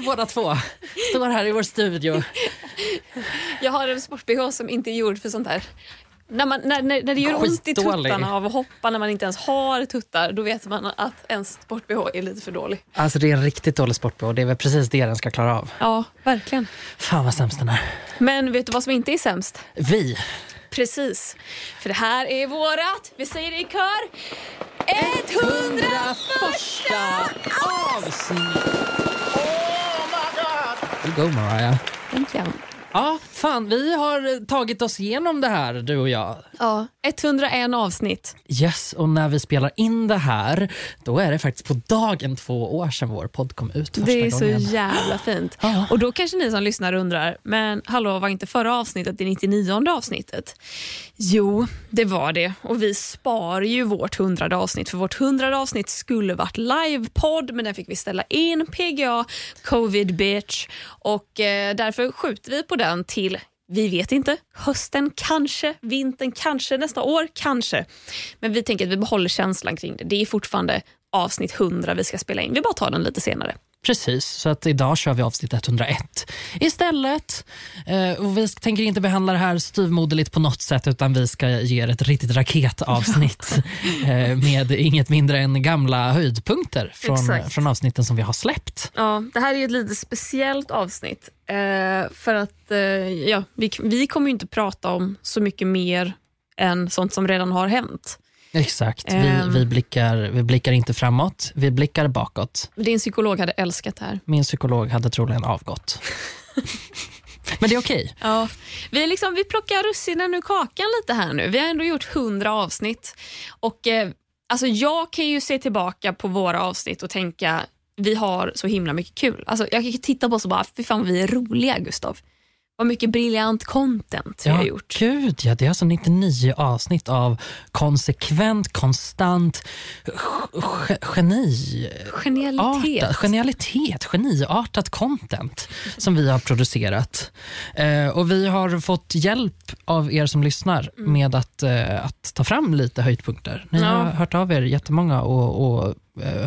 vi båda två. Står här i vår studio. Jag har en sport-bh som inte är gjord för sånt här. När, man, när, när, när det gör ont i tuttarna av att hoppa när man inte ens har tuttar, då vet man att ens sport-bh är lite för dålig. Alltså det är en riktigt dålig sport och det är väl precis det den ska klara av. Ja, verkligen. Fan vad sämst den är. Men vet du vad som inte är sämst? Vi. Precis. För det här är vårat, vi säger det i kör, 100 första avsnitt. Oh Go Mariah. Äntligen. Ja, fan vi har tagit oss igenom det här du och jag. Ja, 101 avsnitt. Yes, och när vi spelar in det här, då är det faktiskt på dagen två år sedan vår podd kom ut första Det är så gången. jävla fint. Ja. Och då kanske ni som lyssnar undrar, men hallå var inte förra avsnittet det 99 avsnittet? Jo, det var det. Och vi sparar ju vårt 100 avsnitt, för vårt 100 avsnitt skulle varit livepodd, men den fick vi ställa in, PGA, covid bitch. Och eh, därför skjuter vi på den till vi vet inte. Hösten kanske, vintern kanske, nästa år kanske. Men vi tänker att vi behåller känslan kring det. Det är fortfarande avsnitt 100 vi ska spela in. Vi bara tar den lite senare. Precis, så att idag kör vi avsnitt 101 istället. Eh, och vi tänker inte behandla det här styvmoderligt på något sätt utan vi ska ge er ett riktigt raketavsnitt eh, med inget mindre än gamla höjdpunkter från, Exakt. från avsnitten som vi har släppt. Ja, det här är ett lite speciellt avsnitt. Eh, för att eh, ja, vi, vi kommer ju inte prata om så mycket mer än sånt som redan har hänt. Exakt, vi, Ehm. vi, blickar, vi blickar inte framåt, vi blickar bakåt. Din psykolog hade älskat det här. Min psykolog hade troligen avgått. Men det är okej. Ja, vi, liksom, vi plockar russinen ur kakan lite här nu. Vi har ändå gjort 100 avsnitt. Och eh, alltså Jag kan ju se tillbaka på våra avsnitt och tänka vi har så himla mycket kul. Alltså, jag kan titta på oss och bara, fy fan vi är roliga Gustav. Vad mycket briljant content vi har gjort. Gud, ja, det är alltså 99 avsnitt av konsekvent, konstant ge- geni... Genialitet. Artat, genialitet, geniartat content som vi har producerat. Eh, och Vi har fått hjälp av er som lyssnar med att, eh, att ta fram lite höjdpunkter. Ni Ja. har hört av er jättemånga och, och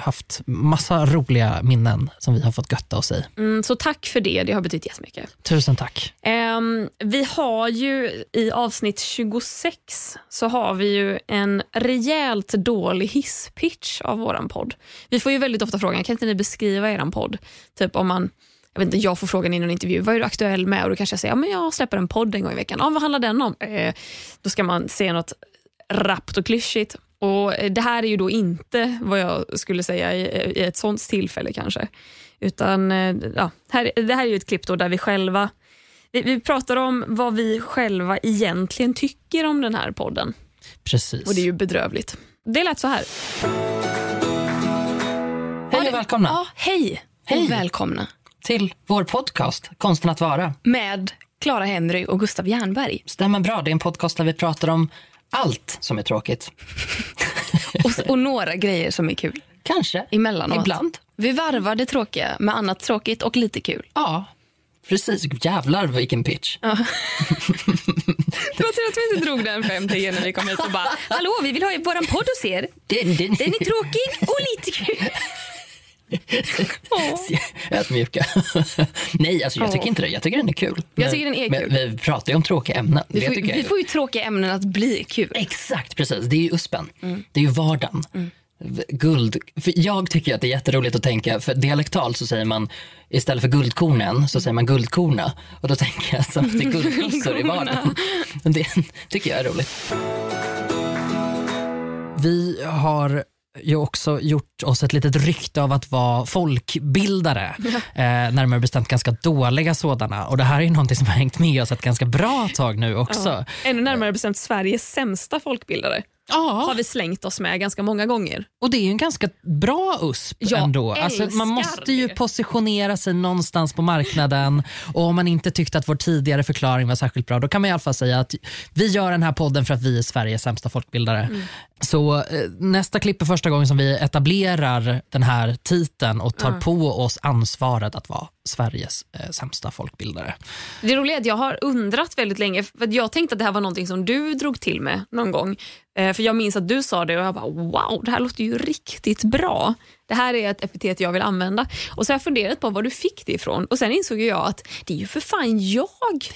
haft massa roliga minnen som vi har fått götta oss i. Mm, så tack för det, det har betytt jättemycket. Tusen tack. Ehm, vi har ju i avsnitt 26 så har vi ju en rejält dålig hisspitch av våran podd. Vi får ju väldigt ofta frågan, kan inte ni beskriva eran podd? Typ om man jag, vet inte, jag får frågan i någon intervju, vad är du aktuell med? Och då kanske jag säger, ja, men jag släpper en podd en gång i veckan. Ja, vad handlar den om? Eh, då ska man säga något rappt och klyschigt. Och det här är ju då inte vad jag skulle säga i, i ett sånt tillfälle kanske. Utan eh, ja, här, det här är ju ett klipp då där vi själva vi, vi pratar om vad vi själva egentligen tycker om den här podden. Precis. Och det är ju bedrövligt. Det lät så här. Hej och välkomna Ja, hej, Hej. och välkomna till vår podcast Konsten att vara. med Clara Henry och Gustav Jernberg. Stämmer bra. Det är en podcast där vi pratar om allt som är tråkigt. Och, och några grejer som är kul Kanske. emellanåt. Ibland. Vi varvar det tråkiga med annat tråkigt och lite kul. Ja, precis. Jävlar vilken pitch. Det var tur att vi inte drog den 5 10 när vi kom hit och bara Hallå, vi vill ha våran podd hos er. Den, den, Den är tråkig och lite kul. Ödmjuka. Nej, alltså jag tycker inte det. Jag tycker den är kul. Jag tycker den är Men kul. vi pratar ju om tråkiga ämnen. Vi får, vi får ju tråkiga ämnen att bli kul. Exakt, precis. Det är ju uspen. Mm. Det är ju vardagen. Guld. För jag tycker att det är jätteroligt att tänka, för dialektalt så säger man istället för guldkornen så säger man guldkorna. Och då tänker jag att det är guldkossor i vardagen. Det tycker jag är roligt. Vi har ju också gjort oss ett litet rykte av att vara folkbildare. Eh, närmare bestämt ganska dåliga sådana. Och det här är ju någonting som har hängt med oss ett ganska bra tag nu också. Ja. Ännu närmare bestämt Sveriges sämsta folkbildare Ja. har vi slängt oss med ganska många gånger. Och det är ju en ganska bra USP Jag ändå. Alltså, man måste ju det. positionera sig någonstans på marknaden och om man inte tyckte att vår tidigare förklaring var särskilt bra då kan man i alla fall säga att vi gör den här podden för att vi är Sveriges sämsta folkbildare. Mm. Så eh, nästa klipp är första gången som vi etablerar den här titeln och tar på oss ansvaret att vara Sveriges eh, sämsta folkbildare. Det roliga är att jag har undrat väldigt länge, för jag tänkte att det här var någonting som du drog till med någon gång. Eh, För jag minns att du sa det och jag bara wow, det här låter ju riktigt bra. Det här är ett epitet jag vill använda. Och så har jag funderat på var du fick det ifrån och sen insåg jag att det är ju för fan jag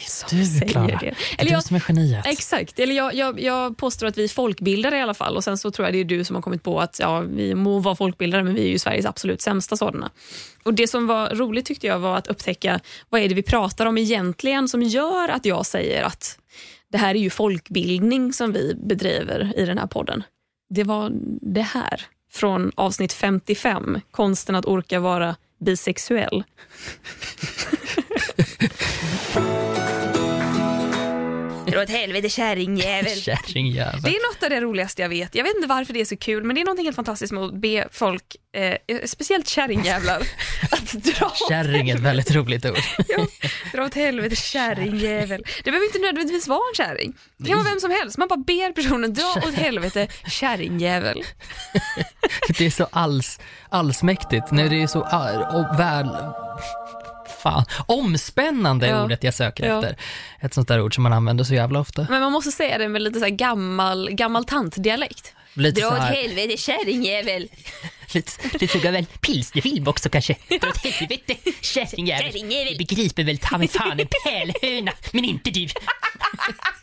som Du, säger Klara. det. Det är Eller du som är geniet. Exakt. Eller jag, jag, jag påstår att vi är folkbildare i alla fall och sen så tror jag det är du som har kommit på att ja, vi må vara folkbildare men vi är ju Sveriges absolut sämsta sådana. Och Det som var roligt tyckte jag var att upptäcka vad är det vi pratar om egentligen som gör att jag säger att det här är ju folkbildning som vi bedriver i den här podden. Det var det här från avsnitt 55, konsten att orka vara bisexuell. Dra åt helvete kärringjävel. Kärringjävel. Det är något av det roligaste jag vet. Jag vet inte varför det är så kul, men det är något helt fantastiskt med att be folk, eh, speciellt kärringjävlar, att dra, Kärring är ett väldigt roligt ord. ja, dra åt helvete kärringjävel. Det behöver inte nödvändigtvis vara en kärring. Det kan vara vem som helst. Man bara ber personen dra åt helvete kärringjävel. Det är så alls, allsmäktigt. Nej, det är så all, och väl... Fan. Omspännande är Ja. ordet jag söker Ja. efter. Ett sånt där ord som man använder så jävla ofta. Men man måste säga det med lite så här gammal, gammal tantdialekt. Lite Dra åt helvete kärringjävel. lite, lite så väl pilsnerfilm också kanske. Dra åt helvete, kärringjävel. Kärringjävel. Begriper väl ta mig fan en pärlhöna, men inte du.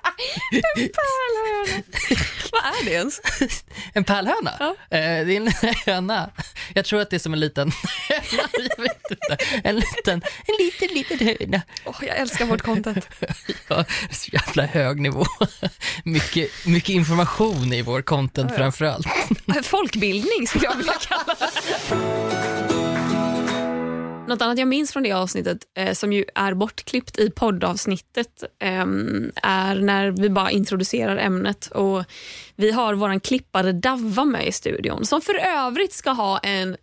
Vad är det ens? En pärlhöna? Ja. Eh, det är en höna. Jag tror att det är som en liten höna. Jag vet inte. En liten, en liten, liten höna. Åh, jag älskar vårt content. Ja, så jävla hög nivå. Mycket, mycket information i vår content Ja, ja. framförallt. Folkbildning skulle jag vilja kalla det. Något annat jag minns från det avsnittet, eh, som ju är bortklippt i poddavsnittet, eh, är när vi bara introducerar ämnet. Och Vi har vår klippare Davva med i studion, som för övrigt ska ha en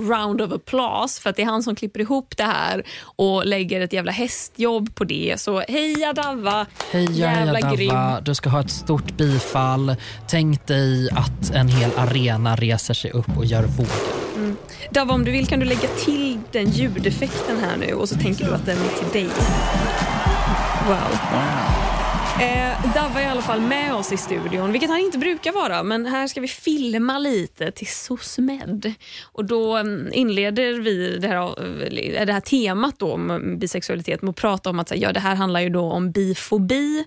round of applause för att det är han som klipper ihop det här och lägger ett jävla hästjobb på det. Så heja Davva! Heja, Jävla heja grym. Davva. Du ska ha ett stort bifall. Tänk dig att en hel arena reser sig upp och gör våg. Davva, om du vill kan du lägga till den ljudeffekten här nu och så tänker du att den är till dig. Wow. Eh, Davva är i alla fall med oss i studion, vilket han inte brukar vara. Men här ska vi filma lite till SOSMED. Och då mm, inleder vi det här, eh, det här temat då om bisexualitet med att prata om att ja, det här handlar ju då om bifobi.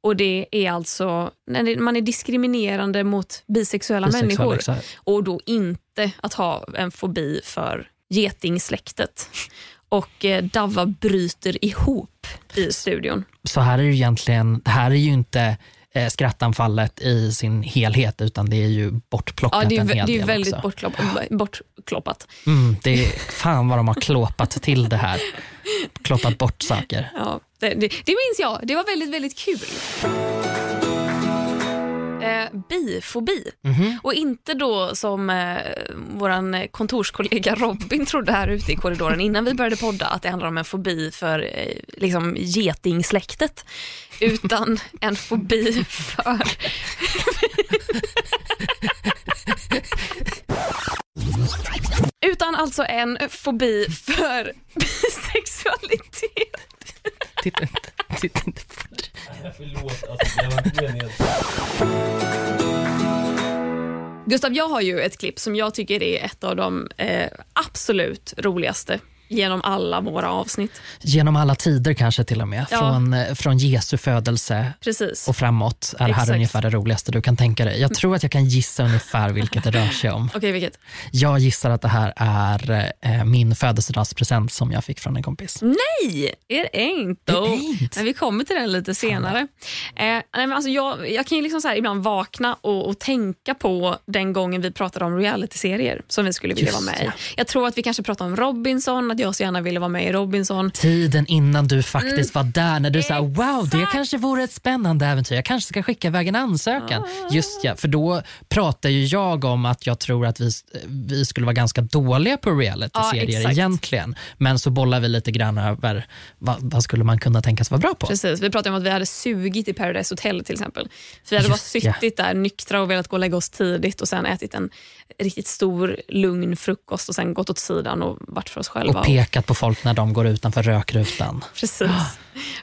Och det är alltså när man är diskriminerande mot bisexuella Bisexuell, människor exakt. och då inte att ha en fobi för getingsläktet. Och eh, Davva bryter ihop i studion. Så här är ju egentligen, det här är ju inte eh, skrattanfallet i sin helhet utan det är ju bortplockat Ja, det är, en hel det är del väldigt också. bortklopp, bortkloppat. Mm, det är fan vad de har klåpat till det här. Klåpat bort saker. Ja, det, det, det minns jag. Det var väldigt, väldigt kul. Eh, bifobi. Mhm. Och inte då som eh, vår kontorskollega Robin trodde här ute i korridoren innan vi började podda att det handlar om en fobi för eh, liksom getingsläktet. Utan en fobi för... Utan alltså en fobi för bisexualitet. Titta inte, titta inte på det. Förlåt, alltså, det var inte meningen. Gustav, jag har ju ett klipp som jag tycker är ett av de eh, absolut roligaste genom alla våra avsnitt. Genom alla tider kanske till och med. Ja. Från, eh, från Jesu födelse Precis. och framåt är det här ungefär det roligaste du kan tänka dig. Jag tror att jag kan gissa ungefär vilket det rör sig om. Okej, vilket? Jag gissar att det här är eh, min födelsedagspresent som jag fick från en kompis. Nej, ain't though. It ain't. Men vi kommer till den lite senare. Eh, nej, men alltså jag, jag kan ju liksom så ibland vakna och, och tänka på den gången vi pratade om realityserier som vi skulle vilja Just vara med i. ja. Jag tror att vi kanske pratade om Robinson, att jag så gärna ville vara med i Robinson. Tiden innan du faktiskt var där, när du sa wow, det Mm. Kanske vore ett spännande äventyr. Jag kanske ska skicka iväg en ansökan. Ah. Just ja, för då pratar ju jag om att jag tror att vi, vi skulle vara ganska dåliga på reality-serier exakt. egentligen. Men så bollar vi lite grann över vad, vad skulle man kunna tänkas vara bra på. Precis, vi pratade om att vi hade sugit i Paradise Hotel till exempel. För vi hade bara Just ja. suttit där nyktra och velat gå och lägga oss tidigt och sen ätit en riktigt stor lugn frukost och sen gått åt sidan och varit för oss själva. Och pekat på folk när de går utanför rökrutan. Precis.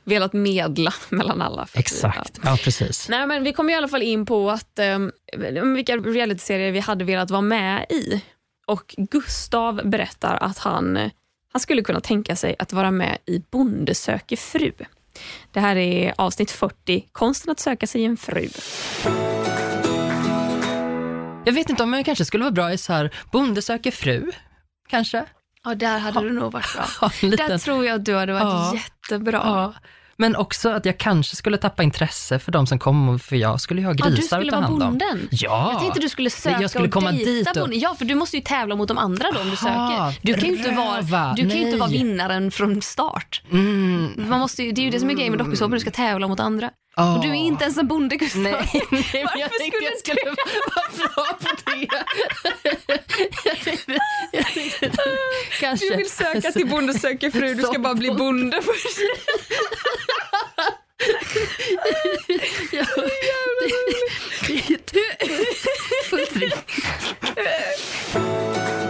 Velat medla mellan alla. Exakt, ja precis. Nej, men vi kom i alla fall in på att, um, vilka realityserier vi hade velat vara med i. och Gustav berättar att han, eh, han skulle kunna tänka sig att vara med i Bonde söker fru. Det här är avsnitt 40, konsten att söka sig en fru. Jag vet inte om jag kanske skulle vara bra i så här Bonde söker fru. Kanske? Ja, där hade du nog varit bra. Ha Där tror jag att du hade varit Ja. jättebra. Ja. Men också att jag kanske skulle tappa intresse för de som kommer, för jag skulle ju ha Ja, grisar du skulle att ta vara hand om. bonden. Ja. Jag tänkte du skulle söka jag skulle och komma dit och- bonden. Ja, för du måste ju tävla mot de andra då om du Aha, söker. Du kan ju inte vara, du kan ju inte Nej. vara vinnaren från start. Mm. Man måste ju, det är ju det som är grejen med dokusåpor, du ska tävla mot andra. Ah. Och du är inte ens en bonde Gustav. Nej, nej jag Varför tänkte skulle jag skulle vara bra på det. jag tänkte, jag tänkte, kanske. Du vill söka till Bonde söker fru, du ska bara bli bonde först. Ja. Det är fullt rimligt.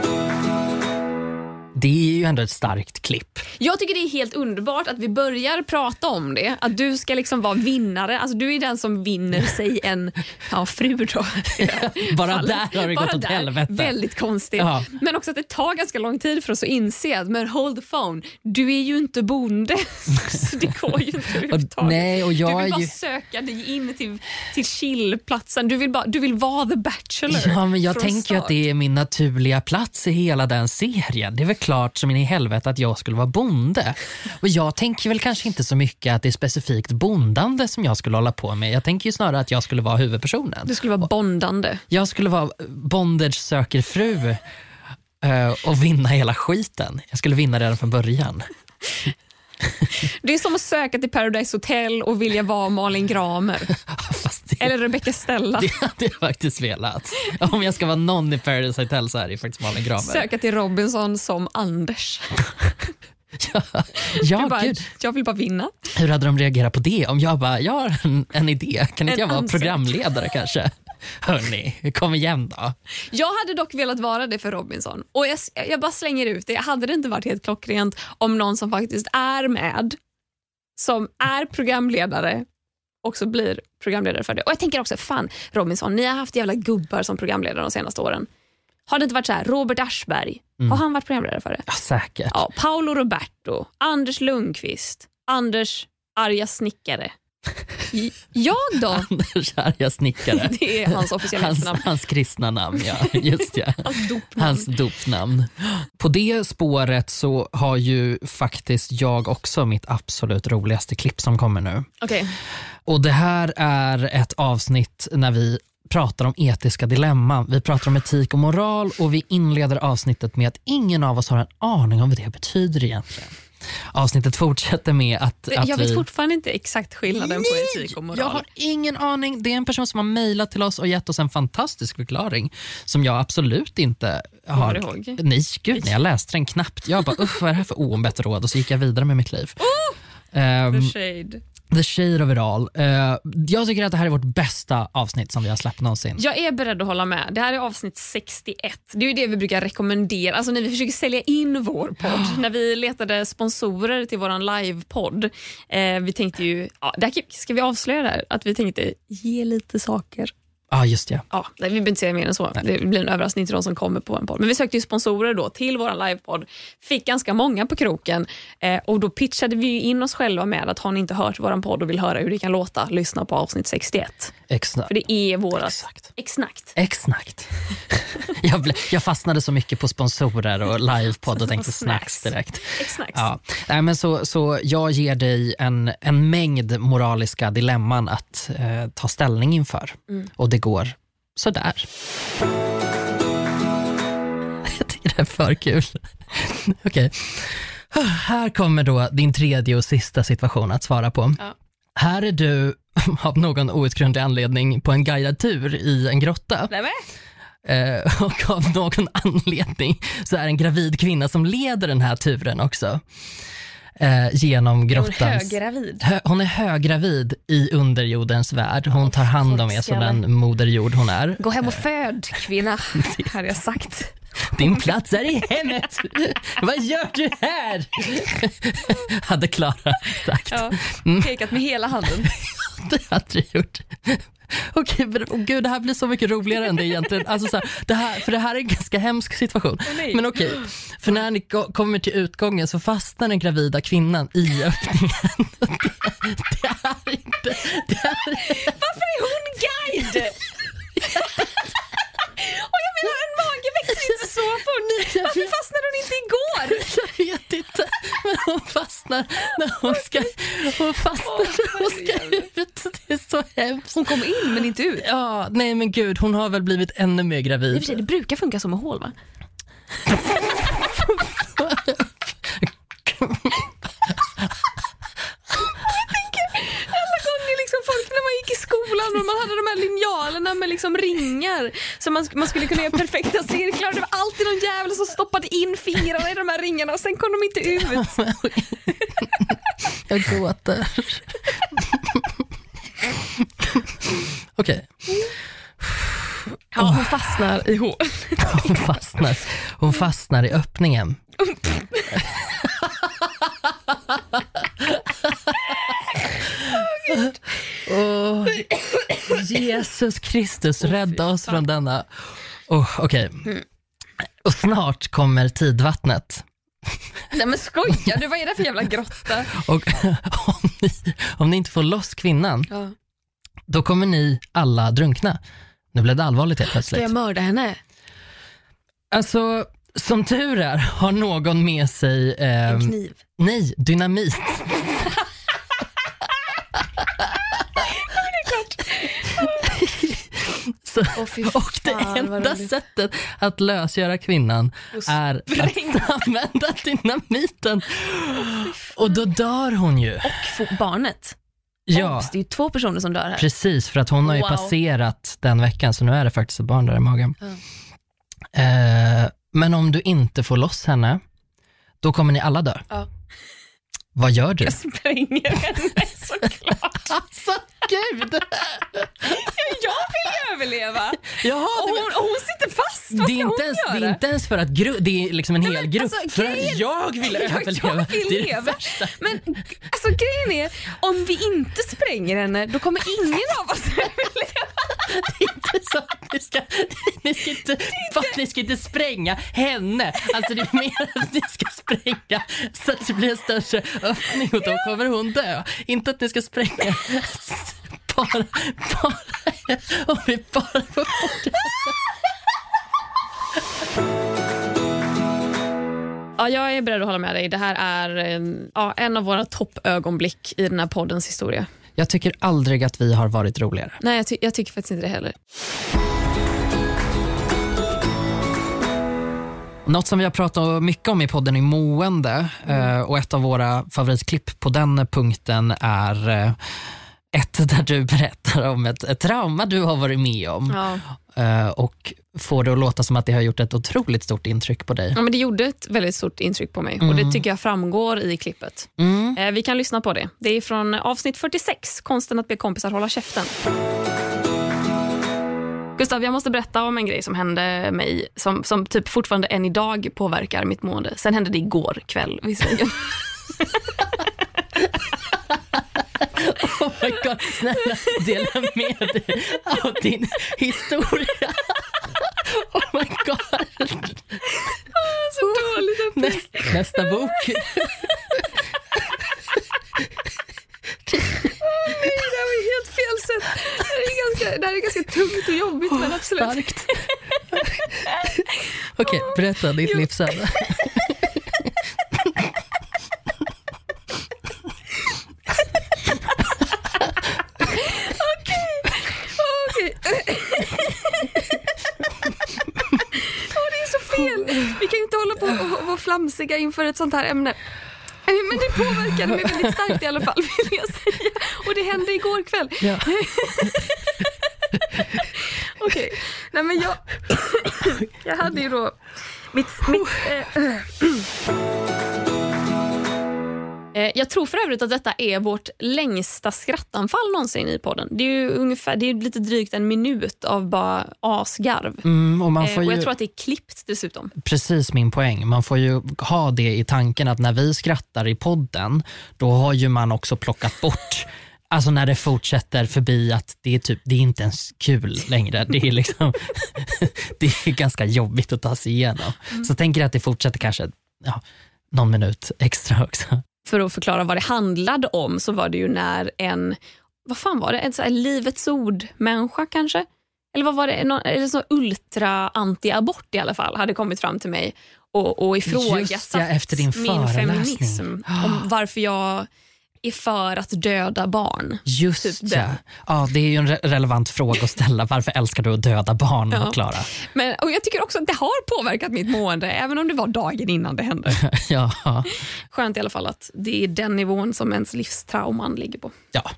Det är ju ändå ett starkt klipp. Jag tycker det är helt underbart att vi börjar prata om det. Att du ska liksom vara vinnare. Alltså du är den som vinner sig en ja, fru. Då. Bara Fallet. där har det Bara gått åt där. helvete. Väldigt konstigt. Ja. Men också att det tar ganska lång tid för oss att inse att men hold the phone, du är ju inte bonde. Så det går ju inte överhuvudtaget. nej, och jag du vill bara ju- söka dig in till, till chillplatsen. Du vill, bara, du vill vara the bachelor. Ja, men jag tänker ju att start. det är min naturliga plats i hela den serien. Det är väl klart som in i helvete att jag skulle vara bonde. Och jag tänker väl kanske inte så mycket att det är specifikt bondande som jag skulle hålla på med. Jag tänker ju snarare att jag skulle vara huvudpersonen. Du skulle vara bondande. Jag skulle vara bondage söker fru eh, och vinna hela skiten. Jag skulle vinna redan från början. Det är som att söka till Paradise Hotel och vilja vara Malin Gramer. Det, Eller Rebecca Stella. det hade jag faktiskt velat. Om jag ska vara någon i Paradise Hotel så är det faktiskt Malin Gramer. Söka till Robinson som Anders. Ja, ja bara, jag vill bara vinna. Hur hade de reagerat på det? Om jag bara, jag har en, en idé. Kan inte En jag vara ansökan. programledare kanske? Hörni, kom igen då. Jag hade dock velat vara det för Robinson. Och jag, jag bara slänger ut det. Hade det inte varit helt klockrent om någon som faktiskt är med, som är programledare, också blir programledare för det. Och jag tänker också, fan Robinson, ni har haft jävla gubbar som programledare de senaste åren. Har det inte varit så här, Robert Aschberg, har han varit programledare för det? Ja, säkert. Ja, Paolo Roberto, Anders Lundqvist, Anders arga snickare. Jag då? Anders arga snickare. Det är hans officiella Hans, efternamn. hans kristna namn, ja. Just ja. Hans dopnamn. Hans dopnamn. På det spåret så har ju faktiskt jag också mitt absolut roligaste klipp som kommer nu. Okej. Och Det här är ett avsnitt när vi pratar om etiska dilemman. Vi pratar om etik och moral och vi inleder avsnittet med att ingen av oss har en aning om vad det betyder egentligen. Avsnittet fortsätter med att, att Jag vi... vet fortfarande inte exakt skillnaden på etik och moral. Jag har ingen aning. Det är en person som har mejlat till oss och gett oss en fantastisk förklaring som jag absolut inte har... ihåg. Nej, gud, nej, jag läste den knappt. Jag bara, usch vad är det här för oombett råd? Och så gick jag vidare med mitt liv. Ehm, The shade. The shade of it all. Eh, jag tycker att det här är vårt bästa avsnitt som vi har släppt någonsin. Jag är beredd att hålla med. Det här är avsnitt 61. Det är ju det vi brukar rekommendera. Alltså när vi försöker sälja in vår podd. när vi letade sponsorer till vår livepodd. Eh, vi tänkte ju, ja, det här, ska vi avslöja det här? Att vi tänkte ge lite saker. Ja, just det. Ja, nej, vi behöver inte säga mer än så. Det blir en överraskning till de som kommer på en podd. Men vi sökte ju sponsorer då till vår livepodd. Fick ganska många på kroken eh, och då pitchade vi in oss själva med att har ni inte hört vår podd och vill höra hur det kan låta, lyssna på avsnitt 61. Exakt. För det är vårat Exakt. exakt. Exakt. jag, ble, jag fastnade så mycket på sponsorer och livepodd och tänkte snacks snacks. direkt. Exakt. Ja. Nej, men så, så jag ger dig en, en mängd moraliska dilemman att eh, ta ställning inför. Och det går sådär. Jag tycker det är för kul. Okej. Här kommer då din tredje och sista situation att svara på. Ja. Här är du av någon outgrundlig anledning på en guidad tur i en grotta. Nej, men. Eh, och av någon anledning så är det en gravid kvinna som leder den här turen också. Eh, genom Hon är grottans... höggravid. Hö- hon är höggravid i underjordens värld. Hon tar hand om er som den moderjord hon är. Gå hem och föd kvinna, hade jag sagt. Din plats är i hemmet. Vad gör du här? Hade Klara sagt. Ja, pekat med hela handen. Det hade du gjort. Okej, men, oh, gud, det här blir så mycket roligare än det egentligen. Alltså, så här, det här, för det här är en ganska hemsk situation. nej. Men okej, för när ni ko- kommer till utgången så fastnar den gravida kvinnan i öppningen. Det, det är inte... Det är, Varför är hon guide? Och jag menar, en mage växer inte så fort. Varför fastnade hon inte igår? jag vet inte, men hon fastnar när hon ska, hon fastnar när hon ska ut. Det är så hemskt. Hon kom in men inte ut. Ja, nej men gud, hon har väl blivit ännu mer I och för gravid. sig, det brukar funka som med hål va? Alla gånger liksom folk när man gick i skolan och man hade de här linjalerna med liksom ringar så man, man skulle kunna göra perfekta cirklar det var alltid någon jävel som stoppade in fingrarna i de här ringarna och sen kom de inte ut. Jag gråter. Okej, Ja, hon fastnar i hål. hon fastnar, hon fastnar i öppningen. Åh, Jesus Kristus, rädda oss från denna. Oh, Okej. Och snart kommer tidvattnet. Nej men skojar du? Vad är det för jävla grotta? Och om ni, om ni inte får loss kvinnan, Ja. då kommer ni alla drunkna. Nu blev det allvarligt helt Ska jag plötsligt. mörda henne? Alltså, som tur är har någon med sig, En ehm, kniv. nej, dynamit. Så, fy och det enda sättet att lösgöra kvinnan är att använda dynamiten. Och då dör hon ju. Och barnet. Ja. Obs, det är ju två personer som dör här. Precis, för att hon har ju Wow. passerat den veckan, så nu är det faktiskt ett barn där i magen. Ja. Eh, men om du inte får loss henne, då kommer ni alla dö. Ja. Vad gör du? Jag spränger henne såklart. Alltså gud! Jag vill överleva. Jaha, Och det, hon, och hon sitter fast. Vad det, är inte ens, det är inte ens för att gru, det är liksom en hel grupp, alltså, för att grejen- jag vill Jag- jag överleva. vill det är det leva. värsta. Men alltså, grejen är, om vi inte spränger henne då kommer ingen av oss överleva. Det är inte så att ni ska, ni ska, inte, för att ni ska inte spränga henne. Alltså det är mer att ni ska spränga så att det blir en större öppning och då kommer hon dö. Inte att ni ska spränga bara, bara om vi bara får bort. Ja, jag är beredd att hålla med dig. Det här är en, ja, en av våra toppögonblick i den här poddens historia. Jag tycker aldrig att vi har varit roligare. Nej, jag, ty- jag tycker faktiskt inte det heller. Något som vi har pratat mycket om i podden är mående eh, och ett av våra favoritklipp på den punkten är eh, ett där du berättar om ett, ett trauma du har varit med om Ja. eh, och får det att låta som att det har gjort ett otroligt stort intryck på dig. Ja, men det gjorde ett väldigt stort intryck på mig och det tycker jag framgår i klippet. Mm. Vi kan lyssna på det. Det är från avsnitt 46, konsten att be kompisar hålla käften. Gustav, jag måste berätta om en grej som hände mig som, som typ fortfarande än idag påverkar mitt mående. Sen hände det igår kväll visserligen. Oh my God, snälla dela med dig av din historia. Oh my God. Så dåligt Näst, nästa bok. Nej, det här var helt fel sätt. Det här är ganska, det här är ganska tungt och jobbigt men absolut. Starkt. Okej, berätta ditt livsöde. Vi kan ju inte hålla på och och vara flamsiga inför ett sånt här ämne. Men det påverkade mig väldigt starkt i alla fall vill jag säga. Och det hände igår kväll. Ja. Okej, nej men jag, jag hade ju då mitt, mitt eh, jag tror för övrigt att detta är vårt längsta skrattanfall någonsin i podden. Det är ju ungefär, det är lite drygt en minut av bara asgarv. Mm, och man Eh, får och jag ju, tror att det är klippt dessutom. precis min poäng. Man får ju ha det i tanken att när vi skrattar i podden, då har ju man också plockat bort Alltså när det fortsätter förbi att det är, typ, det är inte ens kul längre. Det är, liksom, det är ganska jobbigt att ta sig igenom. Så tänker jag att det fortsätter kanske ja, någon minut extra också. För att förklara vad det handlade om så var det ju när en, vad fan var det, en så här Livets ord-människa kanske? Eller vad var det, Någon, eller så ultra anti-abort i alla fall hade kommit fram till mig och, och ifrågasatt Just ja, efter din min feminism. Om varför jag är för att döda barn. Just Typ ja. ja. Det är ju en re- relevant fråga att ställa. Varför älskar du att döda barn, Ja. Klara? Men, och jag tycker också att det har påverkat mitt mående, även om det var dagen innan det hände. ja. Skönt i alla fall att det är den nivån som ens livstrauman ligger på. ja.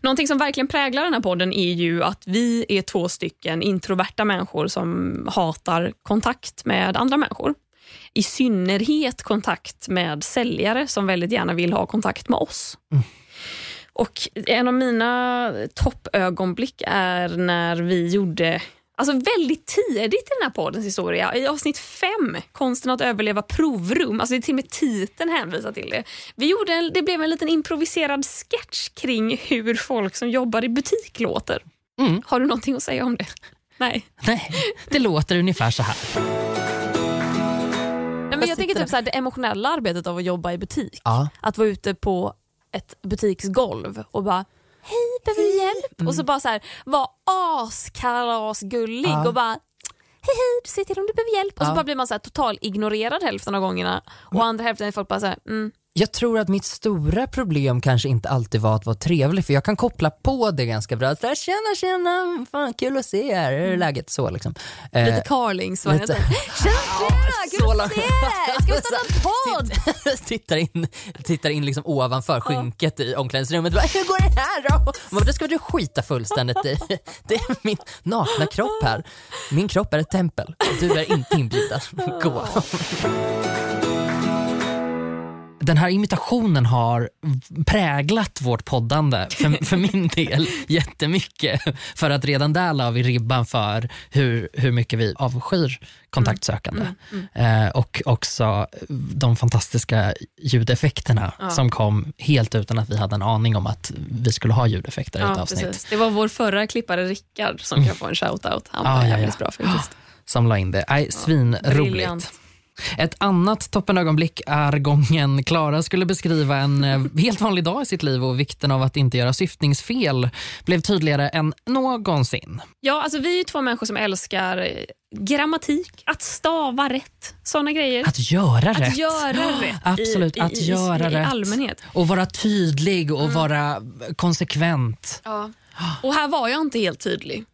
Någonting som verkligen präglar den här podden är ju att vi är två stycken introverta människor som hatar kontakt med andra människor. I synnerhet kontakt med säljare som väldigt gärna vill ha kontakt med oss. Och En av mina toppögonblick är när vi gjorde Alltså väldigt tidigt i den här poddens historia, i avsnitt fem, konsten att överleva provrum, alltså det är till och med titeln hänvisar till det. Vi gjorde en, det blev en liten improviserad sketch kring hur folk som jobbar i butik låter. Mm. Har du någonting att säga om det? Nej. Nej, det låter ungefär så här. Men jag tänker typ så här, det emotionella arbetet av att jobba i butik. Ja. Att vara ute på ett butiksgolv och bara Hej, behöver du hjälp? Och så bara så här, vara askalasgullig Ja. och bara Hej hej, du ser till om du behöver hjälp. Och så Ja. bara blir man så här total ignorerad hälften av gångerna och andra hälften är folk bara så här, mm. Jag tror att mitt stora problem kanske inte alltid var att vara trevlig, för jag kan koppla på det ganska bra. Så här, tjena, tjena, fan kul att se er, hur är läget? Så liksom. Eh, lite Carlings varianten. lite- Tjena tjena, kul att se er! Ska vi starta en podd? tittar in, tittar in liksom ovanför skynket i omklädningsrummet. Bara, Hur går det här då? Bara, det ska du skita fullständigt i. Det är min nakna kropp här. Min kropp är ett tempel. Du är inte inbjuden. Gå. Den här imitationen har präglat vårt poddande för, för min del jättemycket. För att redan där la vi ribban för hur, hur mycket vi avskyr kontaktsökande. Eh, och också de fantastiska ljudeffekterna Ja. som kom helt utan att vi hade en aning om att vi skulle ha ljudeffekter i ett Ja, avsnitt. precis. Det var vår förra klippare Rickard som kan få en shout-out. Han var Ah, ja, ja. jävligt bra faktiskt. Som la in det. Nej, svinroligt. Ett annat toppenögonblick är gången Klara skulle beskriva en eh, helt vanlig dag i sitt liv och vikten av att inte göra syftningsfel blev tydligare än någonsin. Ja, alltså vi är två människor som älskar eh, grammatik, att stava rätt, såna grejer. Att göra Att rätt. göra rätt Absolut, i, att i, göra i, rätt. i allmänhet. Och vara tydlig och vara konsekvent. Ja. Och här var jag inte helt tydlig.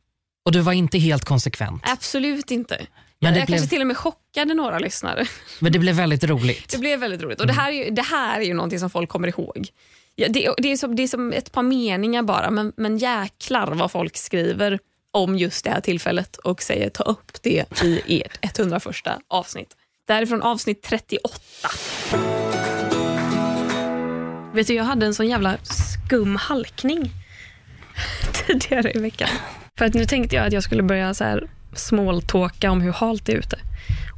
Och du var inte helt konsekvent. Absolut inte. Men jag blev- kanske till och med chockade några lyssnare. Men det blev väldigt roligt. Det blev väldigt roligt. Och det, här är ju, det här är ju någonting som folk kommer ihåg. Ja, det, det, är som, det är som ett par meningar bara, men, men jäklar vad folk skriver om just det här tillfället och säger ta upp det i ert 101 avsnitt. Det här är från avsnitt 38. Vet du, jag hade en sån jävla skum halkning tidigare i veckan. För att nu tänkte jag att jag skulle börja så här smalltalka om hur halt det är ute.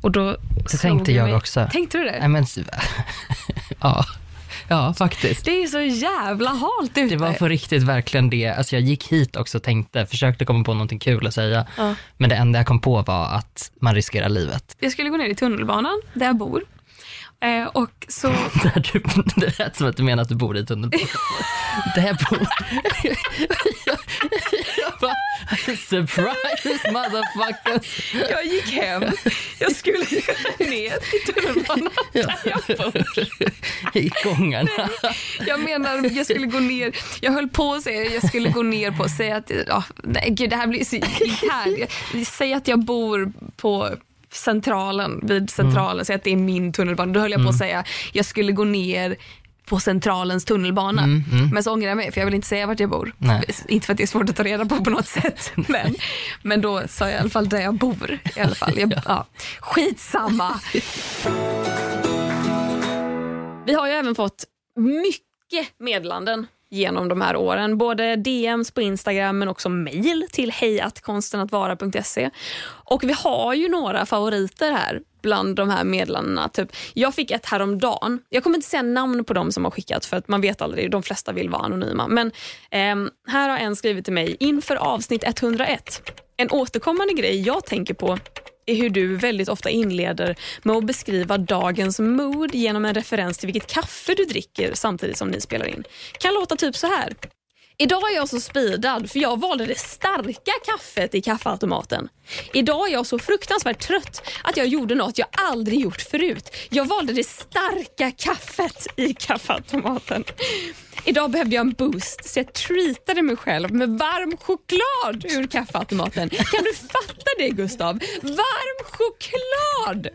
Och då Det tänkte jag mig- också. Tänkte du det? Nej, men, ja. ja, faktiskt. Det är så jävla halt ute. Det var på riktigt verkligen det. Alltså jag gick hit också och tänkte, försökte komma på någonting kul att säga. Ja. Men det enda jag kom på var att man riskerar livet. Jag skulle gå ner i tunnelbanan där jag bor. Eh, och så... Där du, det lät som att du menar att du bor i tunnelbanan. Där bor... jag, jag bara, surprise motherfuckers. Jag gick hem. Jag skulle ner i tunnelbanan där jag bor. I gångarna. Jag menar, jag skulle gå ner. Jag höll på att säga jag skulle gå ner på säga att ja, nej, gud, det här blir så internt. Säg att jag bor på centralen, vid centralen, säg att det är min tunnelbana. Då höll jag på att säga jag skulle gå ner på centralens tunnelbana. Men så ångrar jag mig för jag vill inte säga vart jag bor. Nej. Inte för att det är svårt att ta reda på på något sätt. Men, men då sa jag i alla fall där jag bor. I alla fall. Jag, ja. Skitsamma. Vi har ju även fått mycket medlanden genom de här åren. Både DMs på Instagram men också mejl till hejatkonstenattvara.se. Och vi har ju några favoriter här. bland de här meddelandena. Typ, jag fick ett häromdagen. Jag kommer inte säga namn på dem som har skickat för att man vet aldrig. De flesta vill vara anonyma. Men eh, här har en skrivit till mig inför avsnitt 101. En återkommande grej jag tänker på är hur du väldigt ofta inleder med att beskriva dagens mood genom en referens till vilket kaffe du dricker samtidigt som ni spelar in. Kan låta typ så här. Idag är jag så speedad för jag valde det starka kaffet i kaffeautomaten. Idag är jag så fruktansvärt trött att jag gjorde något jag aldrig gjort förut. Jag valde det starka kaffet i kaffeautomaten. Idag behövde jag en boost så jag treatade mig själv med varm choklad ur kaffeautomaten. Kan du fatta det Gustav? Varm choklad!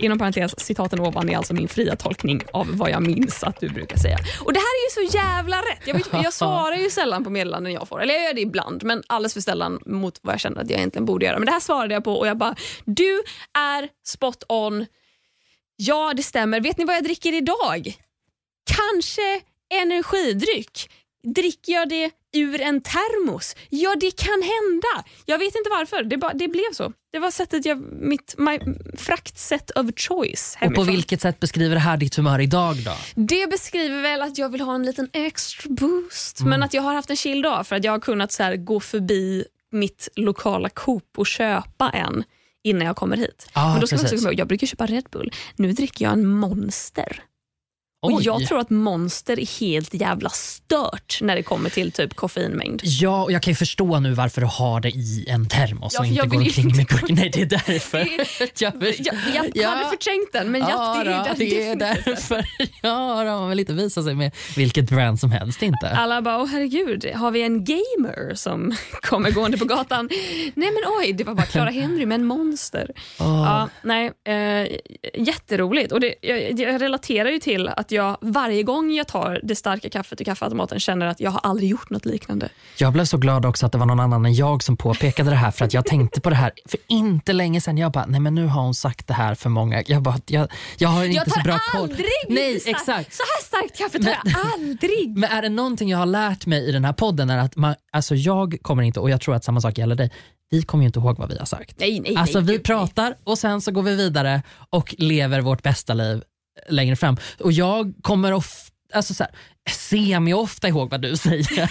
Inom parentes, citaten ovan är alltså min fria tolkning av vad jag minns att du brukar säga. Och Det här är ju så jävla rätt. Jag, vet, jag svarar ju sällan på meddelanden jag får. Eller jag gör det ibland, men alldeles för sällan mot vad jag känner att jag egentligen borde göra. Men det här svarade jag på och jag bara, du är spot on. Ja, det stämmer. Vet ni vad jag dricker idag? Kanske energidryck. Dricker jag det ur en termos? Ja, det kan hända. Jag vet inte varför. Det, bara, det blev så. Det var sättet jag, mitt my, fraktsätt of choice Och på hemifrån. vilket sätt beskriver det här ditt humör idag då? Det beskriver väl att jag vill ha en liten extra boost. Mm. Men att jag har haft en chill dag för att jag har kunnat så gå förbi mitt lokala Coop och köpa en innan jag kommer hit. Ah, Men då ska man också precis. komma ihåg, jag brukar köpa Red Bull. Nu dricker jag en Monster. Och jag tror att Monster är helt jävla stört när det kommer till typ koffeinmängd. Ja, och jag kan ju förstå nu varför du har det i en termos Ja, och inte går omkring inte med burken. Nej, det är därför. Det- jag, Jag, jag Ja. hade förträngt den men ja, det är, då, det är därför. Ja, då, man vill inte visa sig med vilket brand som helst inte. Alla bara, åh herregud, har vi en gamer som kommer gående på gatan? Nej men oj, det var bara Clara Henry med en monster. Ja, nej, eh, jätteroligt. Och det, jag, jag relaterar ju till att jag varje gång jag tar det starka kaffet ur kaffeautomaten känner att jag har aldrig gjort något liknande. Jag blev så glad också att det var någon annan än jag som påpekade det här för att jag tänkte på det här för inte länge sedan. Jag bara, nej men nu har hon sagt det här för många. Jag, bara, jag, jag har inte Jag så tar bra koll. aldrig Nej, lite starkt- exakt. Så här starkt kaffe tar jag aldrig. Men är det någonting jag har lärt mig i den här podden är att man, alltså jag kommer inte, och jag tror att samma sak gäller dig, vi kommer ju inte ihåg vad vi har sagt. Nej, nej, Alltså nej, vi nej. pratar och sen så går vi vidare och lever vårt bästa liv längre fram. Och jag kommer of, alltså så här, semi-ofta ihåg vad du säger.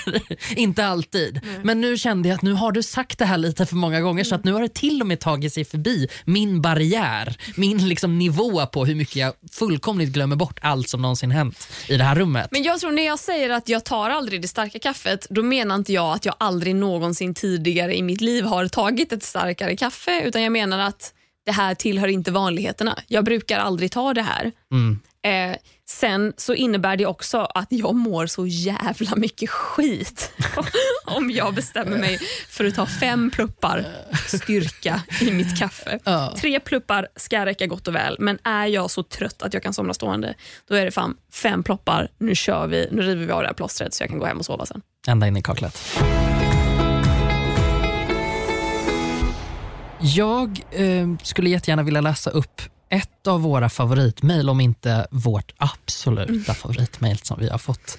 inte alltid. Men nu kände jag att nu har du sagt det här lite för många gånger så att nu har det till och med tagit sig förbi min barriär, min liksom nivå på hur mycket jag fullkomligt glömmer bort allt som någonsin hänt i det här rummet. Men jag tror när jag säger att jag tar aldrig det starka kaffet, då menar inte jag att jag aldrig någonsin tidigare i mitt liv har tagit ett starkare kaffe, utan jag menar att det här tillhör inte vanligheterna. Jag brukar aldrig ta det här. Mm. Eh, sen så innebär det också att jag mår så jävla mycket skit om jag bestämmer mig för att ta fem pluppar styrka i mitt kaffe. Ja. Tre pluppar ska räcka gott och väl, men är jag så trött att jag kan somna stående, då är det fan fem ploppar. Nu kör vi, nu river vi av det här plåstret så jag kan gå hem och sova sen. Ända in i kaklet. Jag eh, skulle jättegärna vilja läsa upp ett av våra favoritmejl, om inte vårt absoluta favoritmejl som vi har fått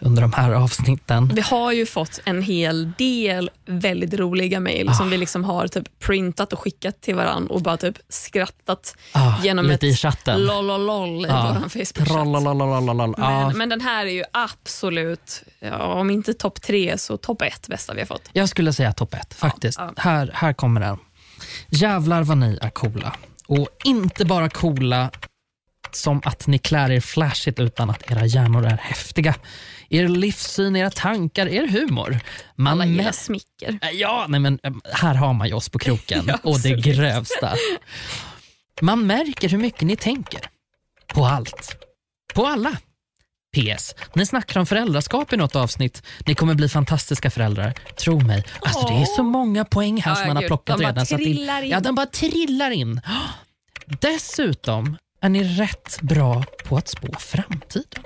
under de här avsnitten. Vi har ju fått en hel del väldigt roliga mejl som vi liksom har typ printat och skickat till varandra och bara typ skrattat Ah, genom lite ett i chatten. lololol i Ja. vår Facebook-chatt. Trollololololol. Ja. Men, men den här är ju absolut, ja, om inte topp tre så topp ett bästa vi har fått. Jag skulle säga topp ett, faktiskt. Här, här kommer den. Jävlar vad ni är coola. Och inte bara coola som att ni klär er flashigt utan att era hjärnor är häftiga. Er livssyn, era tankar, er humor. Man Alla gillar smicker. Ja, nej men, eh, här har man ju oss på kroken Ja, och det grövsta. Man märker hur mycket ni tänker. På allt. På alla. PS. Ni snackar om föräldraskap i något avsnitt. Ni kommer bli fantastiska föräldrar. Tro mig. Alltså, det är så många poäng här Ja, som man har gud. plockat De bara redan. så att trillar det, in. Ja, de bara trillar in. Dessutom är ni rätt bra på att spå framtiden.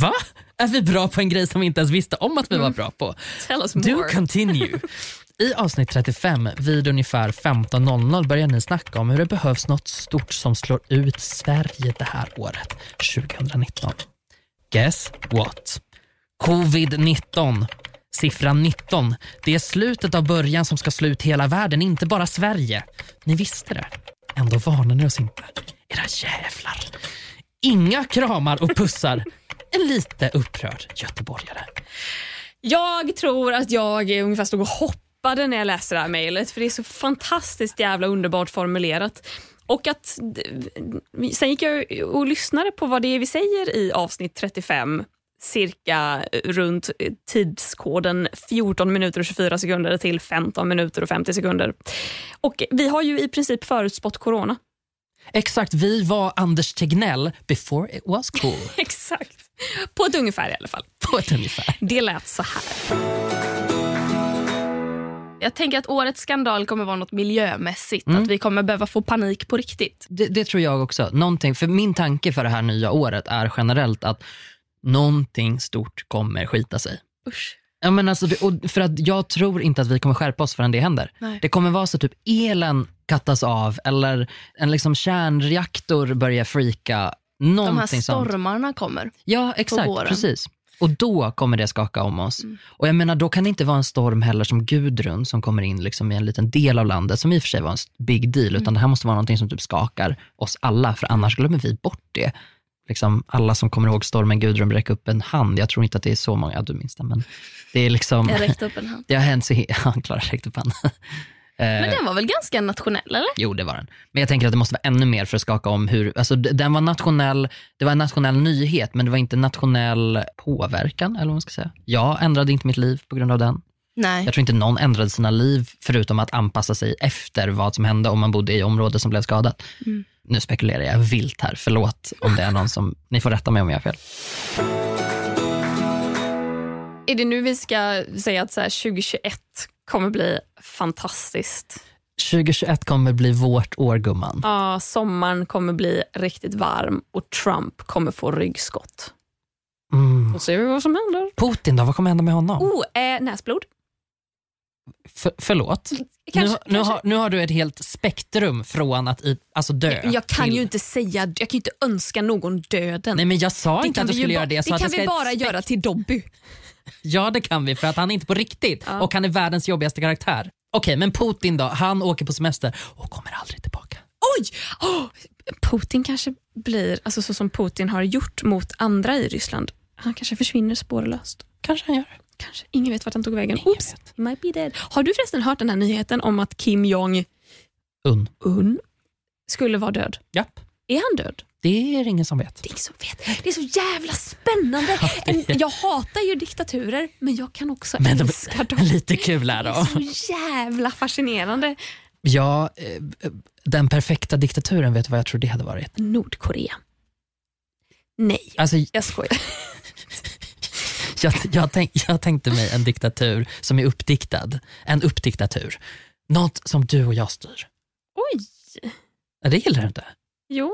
Va? Är vi bra på en grej som vi inte ens visste om att vi var bra på? Tell us Do more. continue. I avsnitt 35 vid ungefär 15.00 börjar ni snacka om hur det behövs något stort som slår ut Sverige det här året, 2019. Guess what? Covid-19. Siffran 19. Det är slutet av början som ska slå ut hela världen, inte bara Sverige. Ni visste det. Ändå varnar ni oss inte. Era jävlar. Inga kramar och pussar. En lite upprörd göteborgare. Jag tror att jag ungefär stod och hoppade när jag läste det här mejlet för det är så fantastiskt jävla underbart formulerat. Och att Sen gick jag och lyssnade på vad det är vi säger i avsnitt 35 cirka runt tidskoden 14 minuter och 24 sekunder till 15 minuter och 50 sekunder. Och Vi har ju i princip förutspått corona. Exakt, vi var Anders Tegnell before it was cool. Exakt. På ett ungefär i alla fall. På ett ungefär. Det lät så här. Jag tänker att årets skandal kommer vara något miljömässigt. Mm. Att vi kommer behöva få panik på riktigt. Det, det tror jag också. Någonting, för min tanke för det här nya året är generellt att någonting stort kommer skita sig. Usch. Ja, men alltså, det- för att jag tror inte att vi kommer skärpa oss förrän det händer. Nej. Det kommer vara så typ elen kattas av eller en liksom kärnreaktor börjar freaka. De här Någonting sånt. stormarna kommer. Ja, exakt. våren. Precis. Och då kommer det skaka om oss. Mm. Och jag menar, då kan det inte vara en storm heller som Gudrun som kommer in liksom i en liten del av landet, som i och för sig var en big deal, Mm. utan det här måste vara någonting som typ skakar oss alla, för annars glömmer vi bort det. Liksom, alla som kommer ihåg stormen Gudrun räcker upp en hand. Jag tror inte att det är så många, ja, du minns det, men det är liksom, Jag räckte upp en hand. det har hänt så, han Klara räckte upp handen. Men den var väl ganska nationell eller? Jo, det var den. Men jag tänker att det måste vara ännu mer för att skaka om hur, alltså den var nationell, det var en nationell nyhet, men det var inte nationell påverkan, eller vad man ska säga. Jag ändrade inte mitt liv på grund av den. Nej. Jag tror inte någon ändrade sina liv, förutom att anpassa sig efter vad som hände om man bodde i området som blev skadat. Mm. Nu spekulerar jag vilt här, förlåt om det är någon som, ni får rätta mig om jag har fel. Är det nu vi ska säga att så här 2021 kommer bli fantastiskt? 2021 kommer bli vårt år gumman. Ja, sommaren kommer bli riktigt varm och Trump kommer få ryggskott. Mm. Då ser vi vad som händer. Putin då, vad kommer hända med honom? Oh, eh, näsblod. För, förlåt? Kanske, nu, nu, kanske. har, nu har du ett helt spektrum från att i, alltså dö Jag kan till... ju inte säga, jag kan ju inte önska någon döden. Nej men jag sa det inte att du skulle göra det. Jag det kan vi bara göra till Dobby. Ja det kan vi för att han är inte på riktigt Ja. och han är världens jobbigaste karaktär. Okej men Putin då, han åker på semester och kommer aldrig tillbaka. Oj! Åh, Putin kanske blir, alltså så som Putin har gjort mot andra i Ryssland, han kanske försvinner spårlöst. Kanske han gör. Kanske. Ingen vet vart han tog vägen. Ingen Oops, vet. might be dead. Har du förresten hört den här nyheten om att Kim Jong-Un Un. skulle vara död? Japp. Är han död? Det är ingen som vet. Det är ingen som vet. Det är så jävla spännande. En, jag hatar ju diktaturer, men jag kan också Men de- älska dem. Lite kul är Det är så jävla fascinerande. Ja, eh, den perfekta diktaturen, vet du vad jag tror det hade varit? Nordkorea. Nej, Alltså, jag skojar. jag, jag, tänk, jag tänkte mig en diktatur som är uppdiktad. En uppdiktatur. Något som du och jag styr. Oj, Det gillar du inte? jo.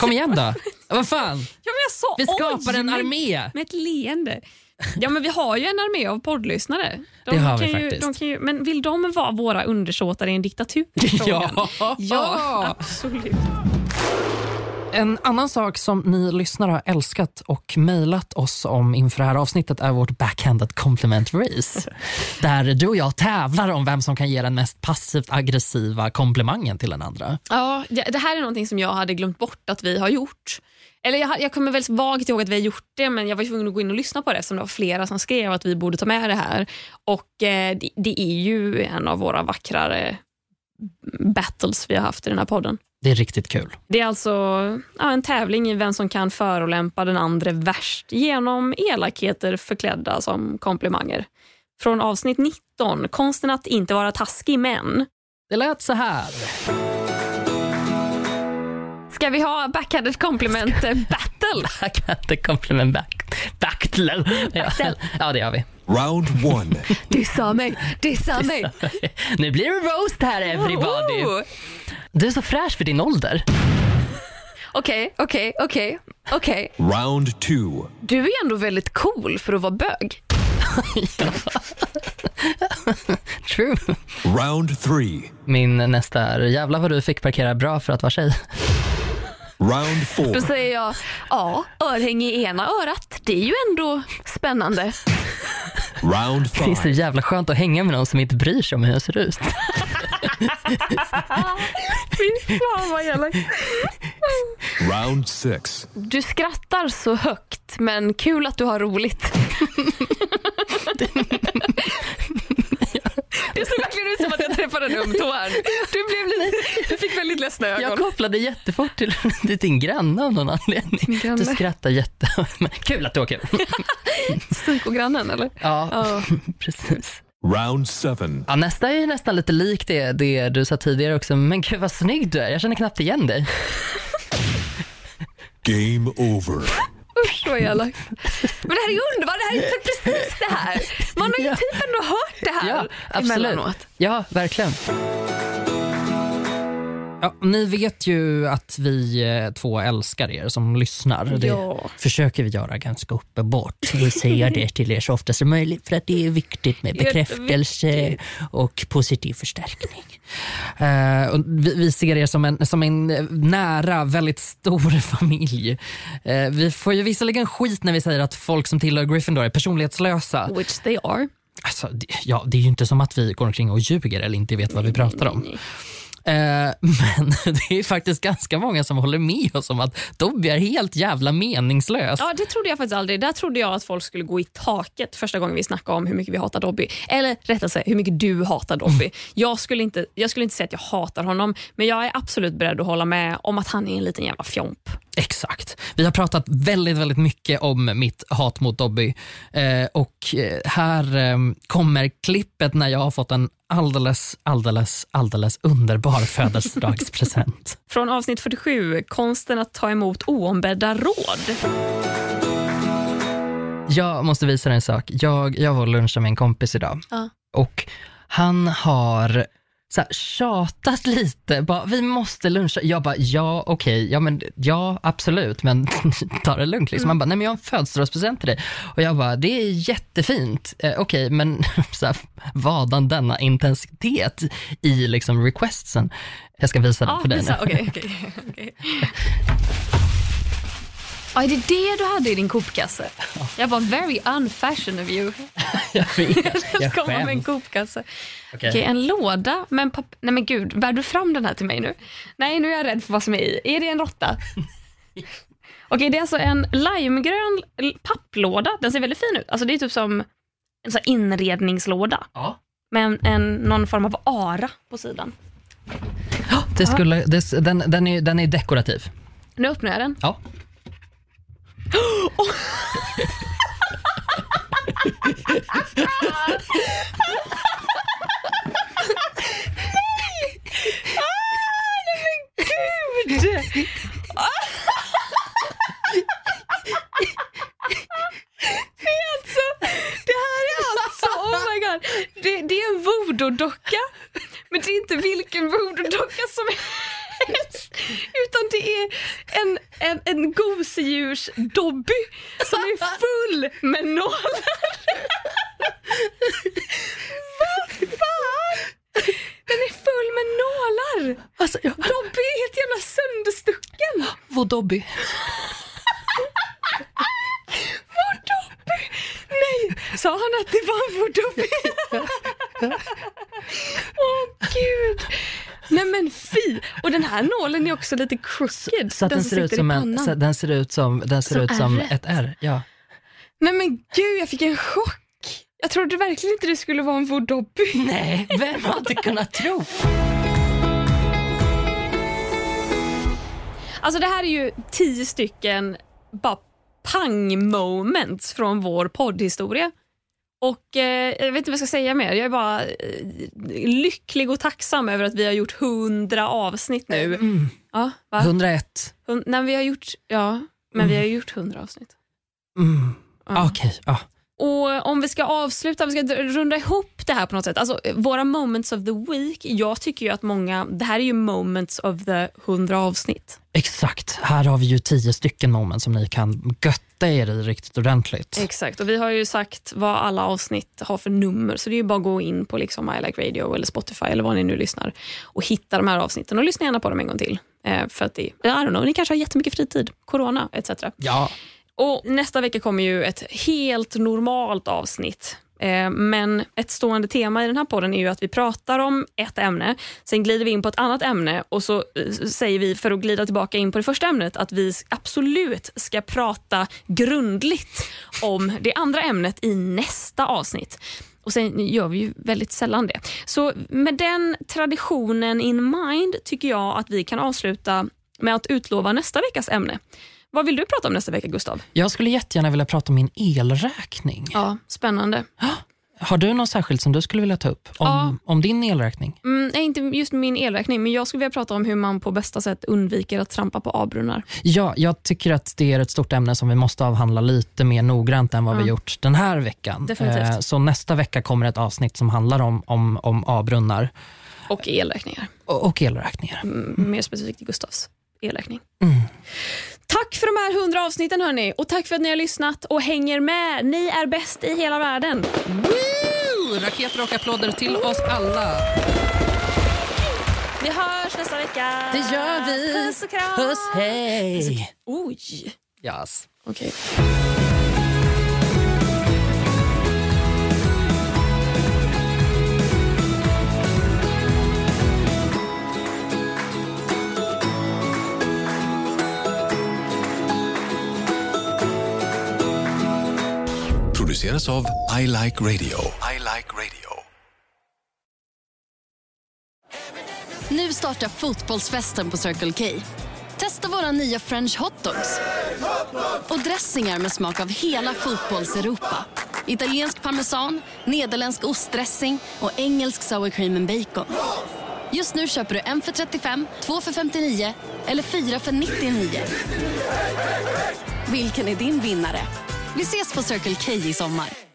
Kom igen då. Vad fan, Ja, men jag sa vi skapar oj, en armé. Med ett leende. Ja, men vi har ju en armé av poddlyssnare. De Det har vi ju, faktiskt. de kan ju, men vill de vara våra undersåtar i en diktatur? Ja. ja, absolut. En annan sak som ni lyssnare har älskat och mejlat oss om inför det här avsnittet är vårt backhanded compliment race. där du och jag tävlar om vem som kan ge den mest passivt aggressiva komplimangen till den andra. Ja, det här är någonting som jag hade glömt bort att vi har gjort. Eller jag, jag kommer väl vagt ihåg att vi har gjort det men jag var tvungen att gå in och lyssna på det eftersom det var flera som skrev att vi borde ta med det här. Och eh, det, det är ju en av våra vackrare battles vi har haft i den här podden. Det är riktigt kul. Det är alltså ja, en tävling i vem som kan förolämpa den andra värst genom elakheter förklädda som komplimanger. Från avsnitt 19, konsten att inte vara taskig men. Det lät så här. Ska vi ha backhanded compliment battle? Backhanded compliment back. Battle. Ja. ja, det gör vi. Round one. Dissa mig, dissa mig. Nu blir det roast här everybody. Oh. Du är så fräsch för din ålder. Okej, okej, okej. okej. Round two. Du är ändå väldigt cool för att vara bög. True. Round three. Min nästa är, jävlar vad du fick parkera bra för att vara tjej. Round Då four. säger jag, ja, örhänge i ena örat, det är ju ändå spännande. Round Det är så five. jävla skönt att hänga med någon som inte bryr sig om hur jag ser ut. Fy fan vad elakt. Round six. Du skrattar så högt, men kul att du har roligt. Det såg verkligen ut som att jag träffade en öm tå här. Du, blev lite, du fick väldigt ledsna ögon. Jag kopplade jättefort till, till din granne av någon anledning. Du skrattar jätte... Kul att du har kul. Psykogrannen eller? Ja, Ja. precis. Round seven. Ja, nästa är ju nästan lite lik det, det du sa tidigare också. Men gud vad snygg du är. Jag känner knappt igen dig. Game over. Usch vad elakt. Men det här är ju underbart, det här är ju precis det här. Man har ju Ja. typ ändå hört det här Ja, absolut. emellanåt. Ja, verkligen. Ja, ni vet ju att vi eh, två älskar er som lyssnar. Det Ja. försöker vi göra ganska uppenbart. Vi säger det till er så ofta som möjligt för att det är viktigt med bekräftelse och positiv förstärkning. Eh, och vi, vi ser er som en, som en eh, nära, väldigt stor familj. Eh, vi får ju visserligen skit när vi säger att folk som tillhör Gryffindor är personlighetslösa. Which they are. Alltså, ja, det är ju inte som att vi går omkring och ljuger eller inte vet vad vi pratar om. Nej, nej. Eh, men det är faktiskt ganska många som håller med oss om att Dobby är helt jävla meningslös. Ja, det trodde jag faktiskt aldrig. Där trodde jag att folk skulle gå i taket första gången vi snackade om hur mycket vi hatar Dobby. Eller rättare sagt, hur mycket du hatar Dobby. Jag skulle, inte, jag skulle inte säga att jag hatar honom, men jag är absolut beredd att hålla med om att han är en liten jävla fjomp. Exakt. Vi har pratat väldigt, väldigt mycket om mitt hat mot Dobby. Eh, och eh, här eh, kommer klippet när jag har fått en alldeles, alldeles, alldeles underbar födelsedagspresent. Från avsnitt 47, konsten att ta emot oombedda råd. Jag måste visa dig en sak. Jag, jag var och lunchade med en kompis idag Ja. och han har så här, tjatat lite. Bara, vi måste luncha. Jag bara, ja okej, ja, men, ja absolut, men ta det lugnt. Liksom. Han bara, nej men jag har en födelsedagspresent till dig. Och jag bara, det är jättefint. Eh, okej, men så här, vadan denna intensitet i liksom, requestsen? Jag ska visa den Ja, för dig visa. nu. Okej, okej, okej. Ja, är det det du hade i din kopkasse? Jag var very unfashion of you. jag vet, jag kommer med en skäms. kopkasse. Okej. Okej, en låda med en papp... Nej men gud, bär du fram den här till mig nu? Nej, nu är jag rädd för vad som är i. Är det en råtta? Okej, det är alltså en limegrön papplåda. Den ser väldigt fin ut. Alltså det är typ som en sån inredningslåda Ja. med en, en, någon form av ara på sidan. Det skulle, det, den, den, är, den är dekorativ. Nu öppnar jag den. Ja. Oh. Nej! Ah, nej men gud! Det är alltså, det här är alltså, oh my god. Det, det är en voodoo-docka, men det är inte vilken voodoo-docka som helst. Utan det är en, en, en gosedjurs-Dobby som är full med nålar. Vad fan? Den är full med nålar. Alltså, ja. Dobby är helt jävla sönderstucken. Vår Dobby. Vår Dobby! Nej, sa han att det var vår Dobby? Åh gud. Nej men fy! Och den här nålen är också lite crooked. Så att den, som ser ut som en, så, den ser ut som, den ser Som ut som ett R. Ja. Nej men gud, jag fick en chock. Jag trodde verkligen inte det skulle vara en vår Dobby. Nej, vem hade kunnat tro? Alltså det här är ju tio stycken bara pang-moments från vår poddhistoria. Och eh, Jag vet inte vad jag ska säga mer. Jag är bara eh, lycklig och tacksam över att vi har gjort hundra avsnitt nu. Ja, va? 101. Hun- nej, vi har gjort, ja, men vi har gjort hundra avsnitt. Mm. Ja. Okej, ja. Och Om vi ska avsluta, om vi ska runda ihop det här på något sätt. Alltså, våra moments of the week. Jag tycker ju att många, det här är ju moments of the hundra avsnitt. Exakt. Här har vi ju tio stycken moment som ni kan götta er i riktigt ordentligt. Exakt, och vi har ju sagt vad alla avsnitt har för nummer, så det är ju bara att gå in på liksom I Like Radio eller Spotify eller vad ni nu lyssnar och hitta de här avsnitten och lyssna gärna på dem en gång till. Eh, för att det, I don't know, ni kanske har jättemycket fritid, corona etc. Ja, och Nästa vecka kommer ju ett helt normalt avsnitt Eh, Men ett stående tema i den här podden är ju att vi pratar om ett ämne, sen glider vi in på ett annat ämne och så eh, säger vi för att glida tillbaka in på det första ämnet att vi absolut ska prata grundligt om det andra ämnet i nästa avsnitt. Och Sen gör vi ju väldigt sällan det. Så med den traditionen in mind tycker jag att vi kan avsluta med att utlova nästa veckas ämne. Vad vill du prata om nästa vecka, Gustav? Jag skulle jättegärna vilja prata om min elräkning. Ja, spännande. Har du något särskilt som du skulle vilja ta upp om, Ja. om din elräkning? Mm, nej, inte just min elräkning, men jag skulle vilja prata om hur man på bästa sätt undviker att trampa på avbrunnar. Ja, jag tycker att det är ett stort ämne som vi måste avhandla lite mer noggrant än vad vi Ja. gjort den här veckan. Definitivt. Eh, Så nästa vecka kommer ett avsnitt som handlar om, om, om avbrunnar Och elräkningar. och, och elräkningar. Mm, mer specifikt Gustavs elräkning. Mm. Tack för de här hundra avsnitten hörni och tack för att ni har lyssnat och hänger med. Ni är bäst i hela världen. Woo! Raketer och applåder till oss alla. Vi hörs nästa vecka. Det gör vi. Puss och kram. Puss, hej! Oj. Yes. Okej. Produceras av I Like Radio. I like radio. Nu startar fotbollsfesten på Circle K. Testa våra nya french hotdogs och dressingar med smak av hela fotbolls-Europa. Italiensk parmesan, nederländsk ostdressing och engelsk sour cream and bacon. Just nu köper du en för 35, två för 59 eller fyra för 99. Vilken är din vinnare? Vi ses på Circle K i sommar.